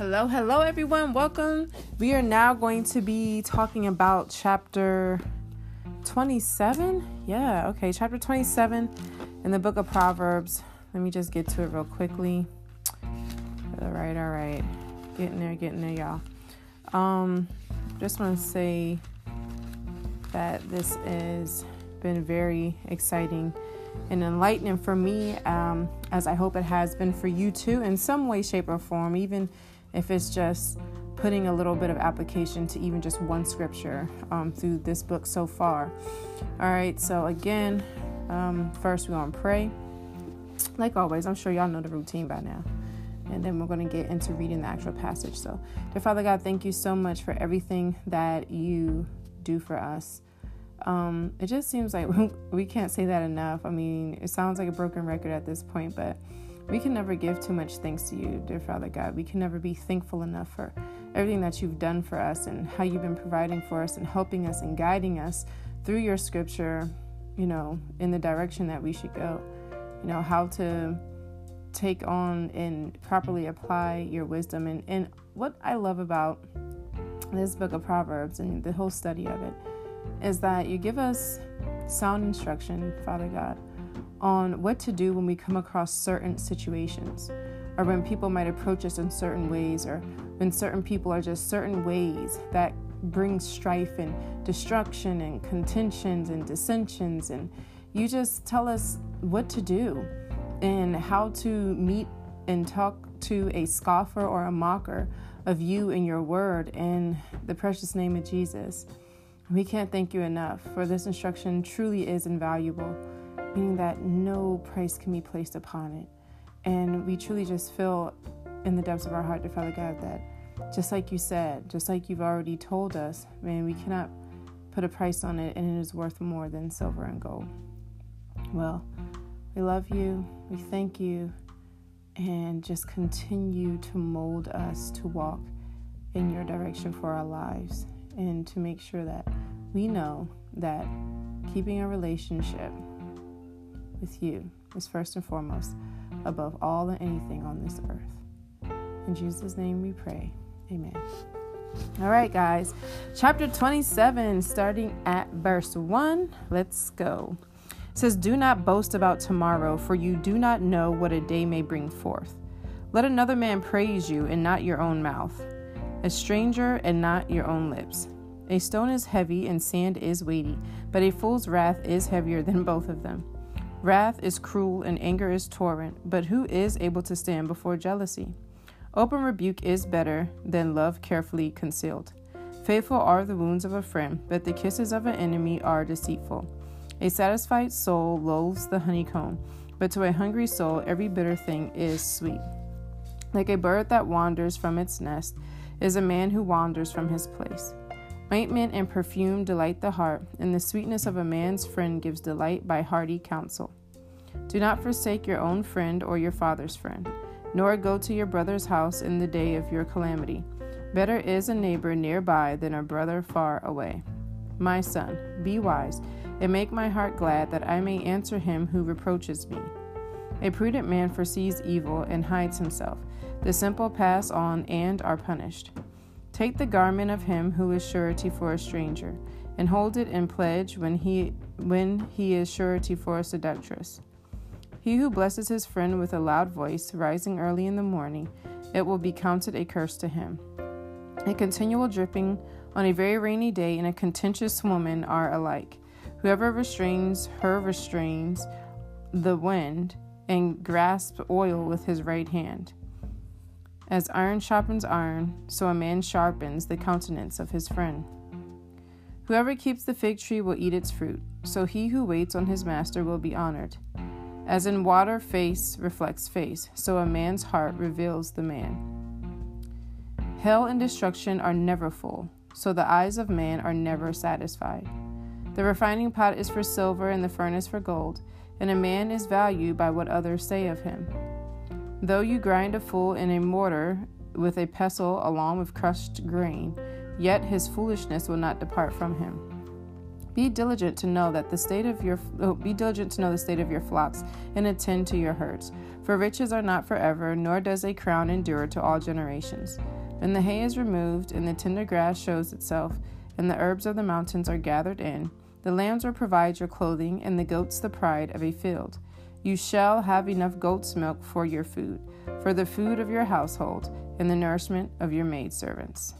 Hello, hello, everyone. Welcome. We are now going to be talking about chapter 27. Yeah, okay, chapter 27 in the book of Proverbs. Let me just get to it real quickly. All right, all right. Getting there, getting there, y'all. Um, just want to say that this has been very exciting and enlightening for me, um, as I hope it has been for you too, in some way, shape, or form, even if it's just putting a little bit of application to even just one scripture um, through this book so far. All right, so again, um, first we're going to pray. Like always, I'm sure y'all know the routine by now. And then we're going to get into reading the actual passage. So, dear Father God, thank you so much for everything that you do for us. Um, it just seems like we can't say that enough. I mean, it sounds like a broken record at this point, but we can never give too much thanks to you, dear Father God. We can never be thankful enough for everything that you've done for us and how you've been providing for us and helping us and guiding us through your scripture, you know, in the direction that we should go. You know, how to take on and properly apply your wisdom. And, and what I love about this book of Proverbs and the whole study of it is that you give us sound instruction, Father God on what to do when we come across certain situations, or when people might approach us in certain ways, or when certain people are just certain ways that bring strife and destruction and contentions and dissensions. And you just tell us what to do and how to meet and talk to a scoffer or a mocker of you and your word in the precious name of Jesus. We can't thank you enough, for this instruction truly is invaluable meaning that no price can be placed upon it. And we truly just feel in the depths of our heart, to Father God, that just like you said, just like you've already told us, man, we cannot put a price on it and it is worth more than silver and gold. Well, we love you, we thank you, and just continue to mold us to walk in your direction for our lives and to make sure that we know that keeping a relationship with you is first and foremost above all and anything on this earth. In Jesus' name we pray. Amen. All right, guys. Chapter 27, starting at verse 1. Let's go. It says, Do not boast about tomorrow, for you do not know what a day may bring forth. Let another man praise you, and not your own mouth, a stranger, and not your own lips. A stone is heavy, and sand is weighty, but a fool's wrath is heavier than both of them. Wrath is cruel and anger is torrent, but who is able to stand before jealousy? Open rebuke is better than love carefully concealed. Faithful are the wounds of a friend, but the kisses of an enemy are deceitful. A satisfied soul loathes the honeycomb, but to a hungry soul every bitter thing is sweet. Like a bird that wanders from its nest is a man who wanders from his place. Ointment and perfume delight the heart, and the sweetness of a man's friend gives delight by hearty counsel. Do not forsake your own friend or your father's friend, nor go to your brother's house in the day of your calamity. Better is a neighbor nearby than a brother far away. My son, be wise, and make my heart glad that I may answer him who reproaches me. A prudent man foresees evil and hides himself. The simple pass on and are punished. Take the garment of him who is surety for a stranger, and hold it in pledge when he when he is surety for a seductress. He who blesses his friend with a loud voice, rising early in the morning, it will be counted a curse to him. A continual dripping on a very rainy day and a contentious woman are alike. Whoever restrains her restrains the wind and grasps oil with his right hand. As iron sharpens iron, so a man sharpens the countenance of his friend. Whoever keeps the fig tree will eat its fruit, so he who waits on his master will be honored. As in water, face reflects face, so a man's heart reveals the man. Hell and destruction are never full, so the eyes of man are never satisfied. The refining pot is for silver and the furnace for gold, and a man is valued by what others say of him. Though you grind a fool in a mortar with a pestle along with crushed grain, yet his foolishness will not depart from him. Be diligent to know that the state of your oh, be diligent to know the state of your flocks and attend to your herds. For riches are not forever, nor does a crown endure to all generations. When the hay is removed and the tender grass shows itself, and the herbs of the mountains are gathered in, the lambs will provide your clothing, and the goats the pride of a field. You shall have enough goat's milk for your food, for the food of your household, and the nourishment of your maidservants.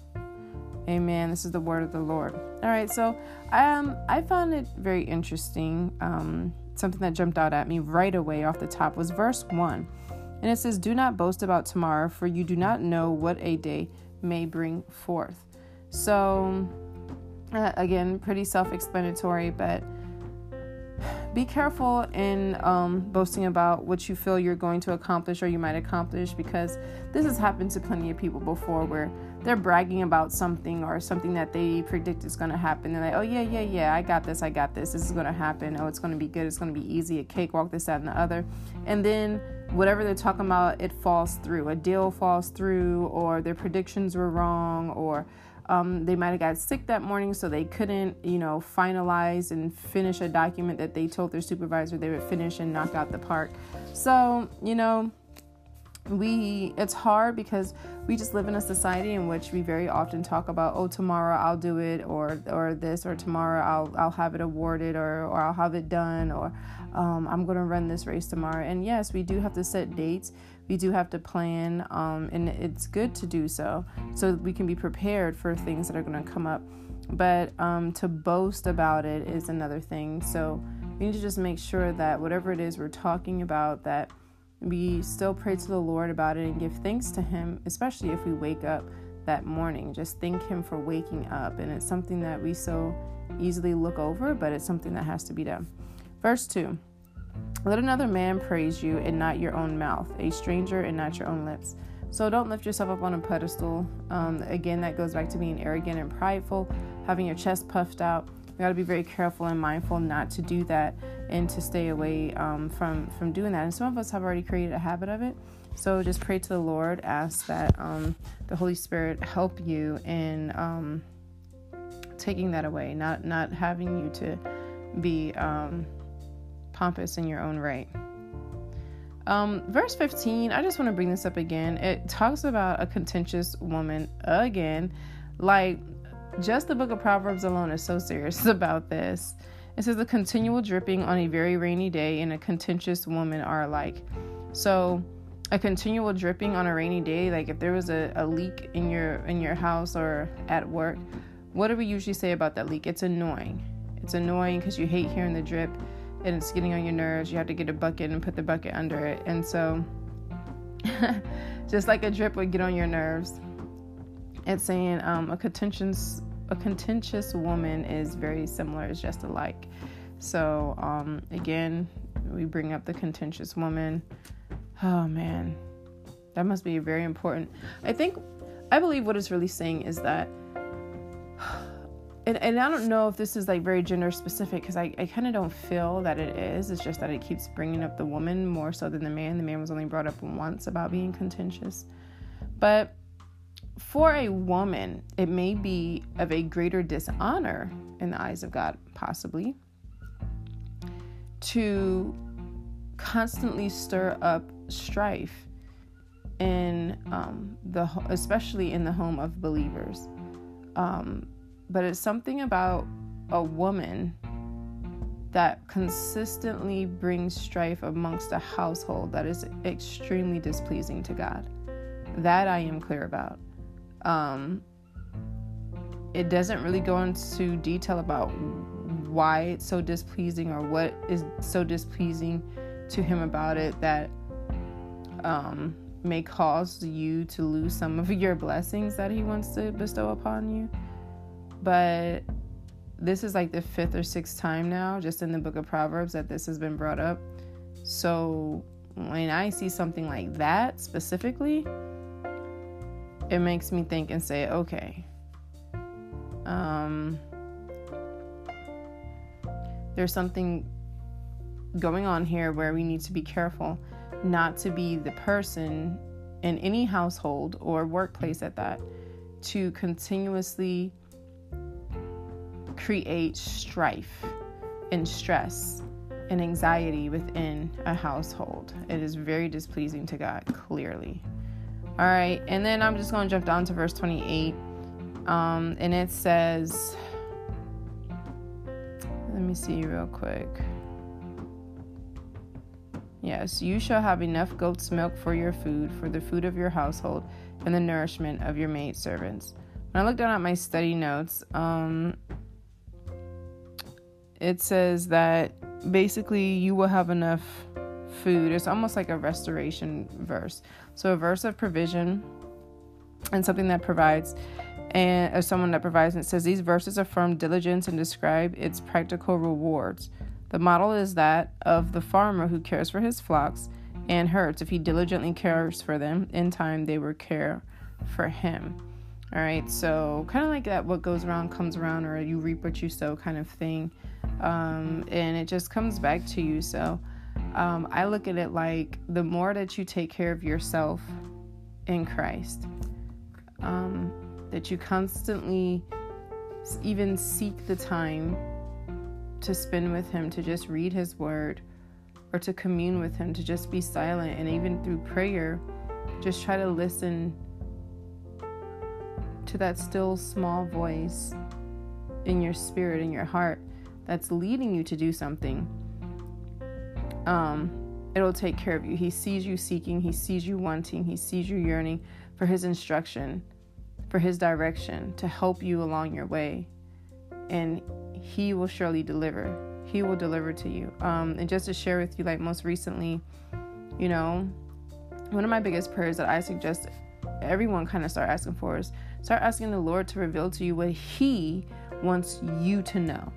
Amen. This is the word of the Lord. All right, so um, I found it very interesting. Um, something that jumped out at me right away off the top was verse 1. And it says, Do not boast about tomorrow, for you do not know what a day may bring forth. So, uh, again, pretty self explanatory, but be careful in um, boasting about what you feel you're going to accomplish or you might accomplish because this has happened to plenty of people before where they're bragging about something or something that they predict is going to happen. They're like, oh, yeah, yeah, yeah, I got this, I got this. This is going to happen. Oh, it's going to be good. It's going to be easy. A cakewalk, this, that, and the other. And then whatever they're talking about, it falls through. A deal falls through, or their predictions were wrong, or um, they might have got sick that morning, so they couldn't, you know, finalize and finish a document that they told their supervisor they would finish and knock out the park. So, you know, we it's hard because we just live in a society in which we very often talk about oh tomorrow I'll do it or or this or tomorrow I'll I'll have it awarded or or I'll have it done or um, I'm going to run this race tomorrow and yes we do have to set dates we do have to plan um, and it's good to do so so we can be prepared for things that are going to come up. But um, to boast about it is another thing. So we need to just make sure that whatever it is we're talking about that we still pray to the lord about it and give thanks to him especially if we wake up that morning. Just thank him for waking up and it's something that we so easily look over but it's something that has to be done. Verse 2 let another man praise you and not your own mouth, a stranger and not your own lips. So don't lift yourself up on a pedestal. Um, again, that goes back to being arrogant and prideful, having your chest puffed out. You got to be very careful and mindful not to do that and to stay away um, from from doing that. And some of us have already created a habit of it. So just pray to the Lord, ask that um, the Holy Spirit help you in um, taking that away, not not having you to be um, pompous in your own right. Um, verse 15, I just want to bring this up again. It talks about a contentious woman again. Like, just the book of Proverbs alone is so serious about this. It says, The continual dripping on a very rainy day and a contentious woman are alike. So, a continual dripping on a rainy day, like if there was a, a leak in your in your house or at work, what do we usually say about that leak? It's annoying. It's annoying because you hate hearing the drip and it's getting on your nerves, you have to get a bucket and put the bucket under it. And so, just like a drip would get on your nerves, it's saying um, a contentious a contentious woman is very similar. It's just alike. So um, again, we bring up the contentious woman. Oh man, that must be very important. I think, I believe what it's really saying is that and, and I don't know if this is like very gender specific because I, I kind of don't feel that it is. It's just that it keeps bringing up the woman more so than the man. The man was only brought up once about being contentious. But for a woman, it may be of a greater dishonor in the eyes of God, possibly, to constantly stir up strife in um, the especially in the home of believers. Um, but it's something about a woman that consistently brings strife amongst a household that is extremely displeasing to God. That I am clear about. Um, it doesn't really go into detail about why it's so displeasing or what is so displeasing to him about it that um, may cause you to lose some of your blessings that he wants to bestow upon you but this is like the fifth or sixth time now, just in the book of Proverbs, that this has been brought up. So when I see something like that specifically, it makes me think and say, okay, um, there's something going on here where we need to be careful not to be the person in any household or workplace at that to continuously create strife and stress and anxiety within a household. It is very displeasing to God, clearly. All right, and then I'm just going to jump down to verse 28. Um, and it says, let me see real quick. Yes, you shall have enough goat's milk for your food, for the food of your household, and the nourishment of your maid servants. When I look down at my study notes, um, it says that basically you will have enough food. It's almost like a restoration verse. So, a verse of provision and something that provides, and as someone that provides, and it says these verses affirm diligence and describe its practical rewards. The model is that of the farmer who cares for his flocks and herds. If he diligently cares for them, in time they will care for him. All right, so kind of like that, what goes around comes around, or you reap what you sow kind of thing. Um, and it just comes back to you. So um, I look at it like the more that you take care of yourself in Christ, um, that you constantly even seek the time to spend with Him, to just read His Word, or to commune with Him, to just be silent. And even through prayer, just try to listen to that still small voice in your spirit, in your heart, that's leading you to do something. Um, it'll take care of you. He sees you seeking, He sees you wanting, He sees you yearning for His instruction, for His direction to help you along your way. And he will surely deliver. He will deliver to you. Um, and just to share with you, like most recently, you know, one of my biggest prayers that I suggest everyone kind of start asking for is start asking the Lord to reveal to you what He wants you to know.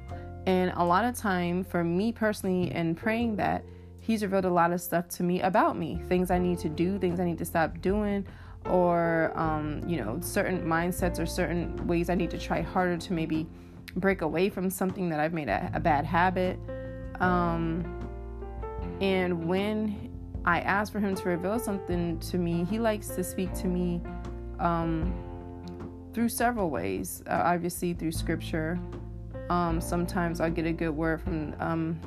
And a lot of time for me personally, and praying that He's revealed a lot of stuff to me about me, things I need to do, things I need to stop doing, or um, you know, certain mindsets or certain ways I need to try harder to maybe break away from something that I've made a, a bad habit. Um, and when I ask for him to reveal something to me, he likes to speak to me um, through several ways. Uh, obviously, through scripture. Um, sometimes I'll get a good word from um,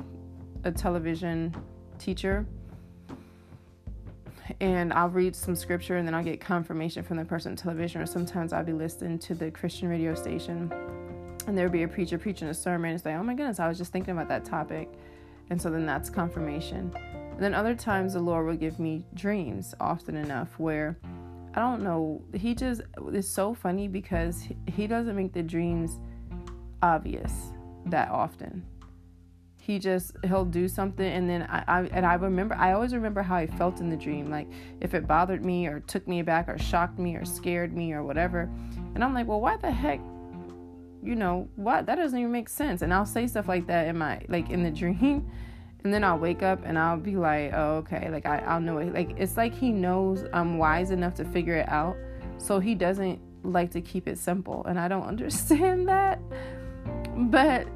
a television teacher and I'll read some scripture and then I'll get confirmation from the person on television, or sometimes I'll be listening to the Christian radio station and there'll be a preacher preaching a sermon. It's like, oh my goodness, I was just thinking about that topic. And so then that's confirmation. And then other times the Lord will give me dreams often enough where I don't know, he just is so funny because he doesn't make the dreams obvious that often. He just he'll do something and then I, I and I remember I always remember how I felt in the dream, like if it bothered me or took me aback or shocked me or scared me or whatever. And I'm like, well, why the heck you know, what? That doesn't even make sense. And I'll say stuff like that in my, like in the dream. And then I'll wake up and I'll be like, oh, okay. Like, I, I'll know it. Like, it's like he knows I'm wise enough to figure it out. So he doesn't like to keep it simple. And I don't understand that. But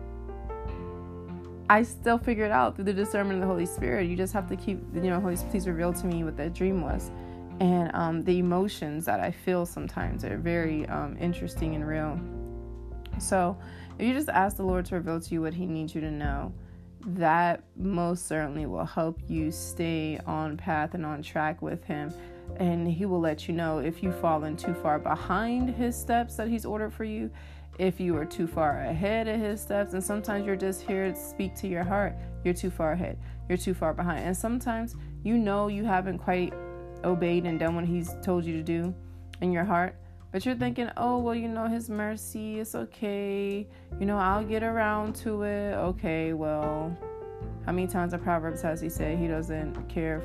I still figure it out through the discernment of the Holy Spirit. You just have to keep, you know, Holy, please reveal to me what that dream was. And um, the emotions that I feel sometimes are very um, interesting and real. So, if you just ask the Lord to reveal to you what He needs you to know, that most certainly will help you stay on path and on track with Him. And He will let you know if you've fallen too far behind His steps that He's ordered for you, if you are too far ahead of His steps. And sometimes you're just here to speak to your heart. You're too far ahead, you're too far behind. And sometimes you know you haven't quite obeyed and done what He's told you to do in your heart. But you're thinking, oh, well, you know, His mercy, it's okay. You know, I'll get around to it. Okay, well, how many times in Proverbs has He said He doesn't care,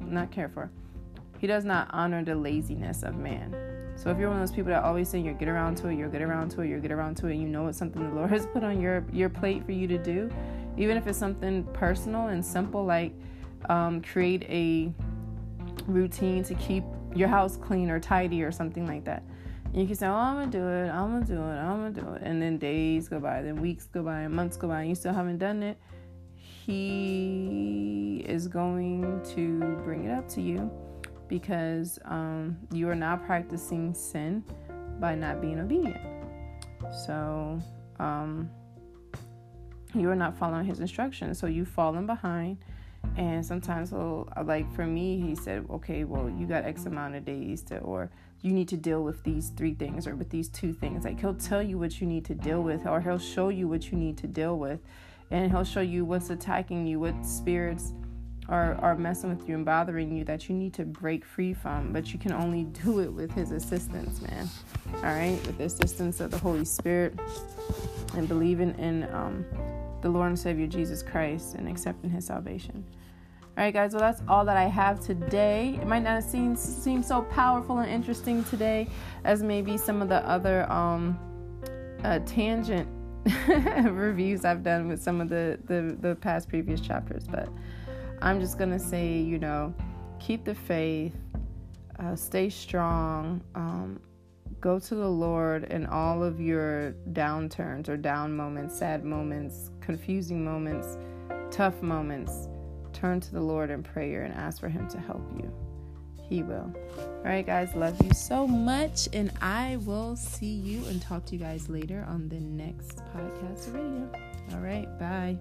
not care for, He does not honor the laziness of man. So if you're one of those people that always say you'll get around to it, you'll get around to it, you'll get around to it, and you know it's something the Lord has put on your your plate for you to do, even if it's something personal and simple like um, create a routine to keep your house clean or tidy or something like that. And you can say, Oh, I'm gonna do it, I'm gonna do it, I'm gonna do it. And then days go by, then weeks go by, and months go by, and you still haven't done it. He is going to bring it up to you because um, you are now practicing sin by not being obedient. So, um, you are not following his instructions. So you've fallen behind. And sometimes he'll, like for me, he said, okay, well, you got X amount of days to, or you need to deal with these three things or with these two things. Like he'll tell you what you need to deal with, or he'll show you what you need to deal with. And he'll show you what's attacking you, what spirits are, are messing with you and bothering you that you need to break free from. But you can only do it with his assistance, man. All right, with the assistance of the Holy Spirit and believing in um, the Lord and Savior Jesus Christ and accepting his salvation. All right, guys. Well, that's all that I have today. It might not seem seem so powerful and interesting today as maybe some of the other um, uh, tangent reviews I've done with some of the, the the past previous chapters, but I'm just gonna say, you know, keep the faith, uh, stay strong, um, go to the Lord in all of your downturns or down moments, sad moments, confusing moments, tough moments turn to the Lord in prayer and ask for Him to help you. He will. All right, guys, love you so much, and I will see you and talk to you guys later on the next podcast radio. All right, bye.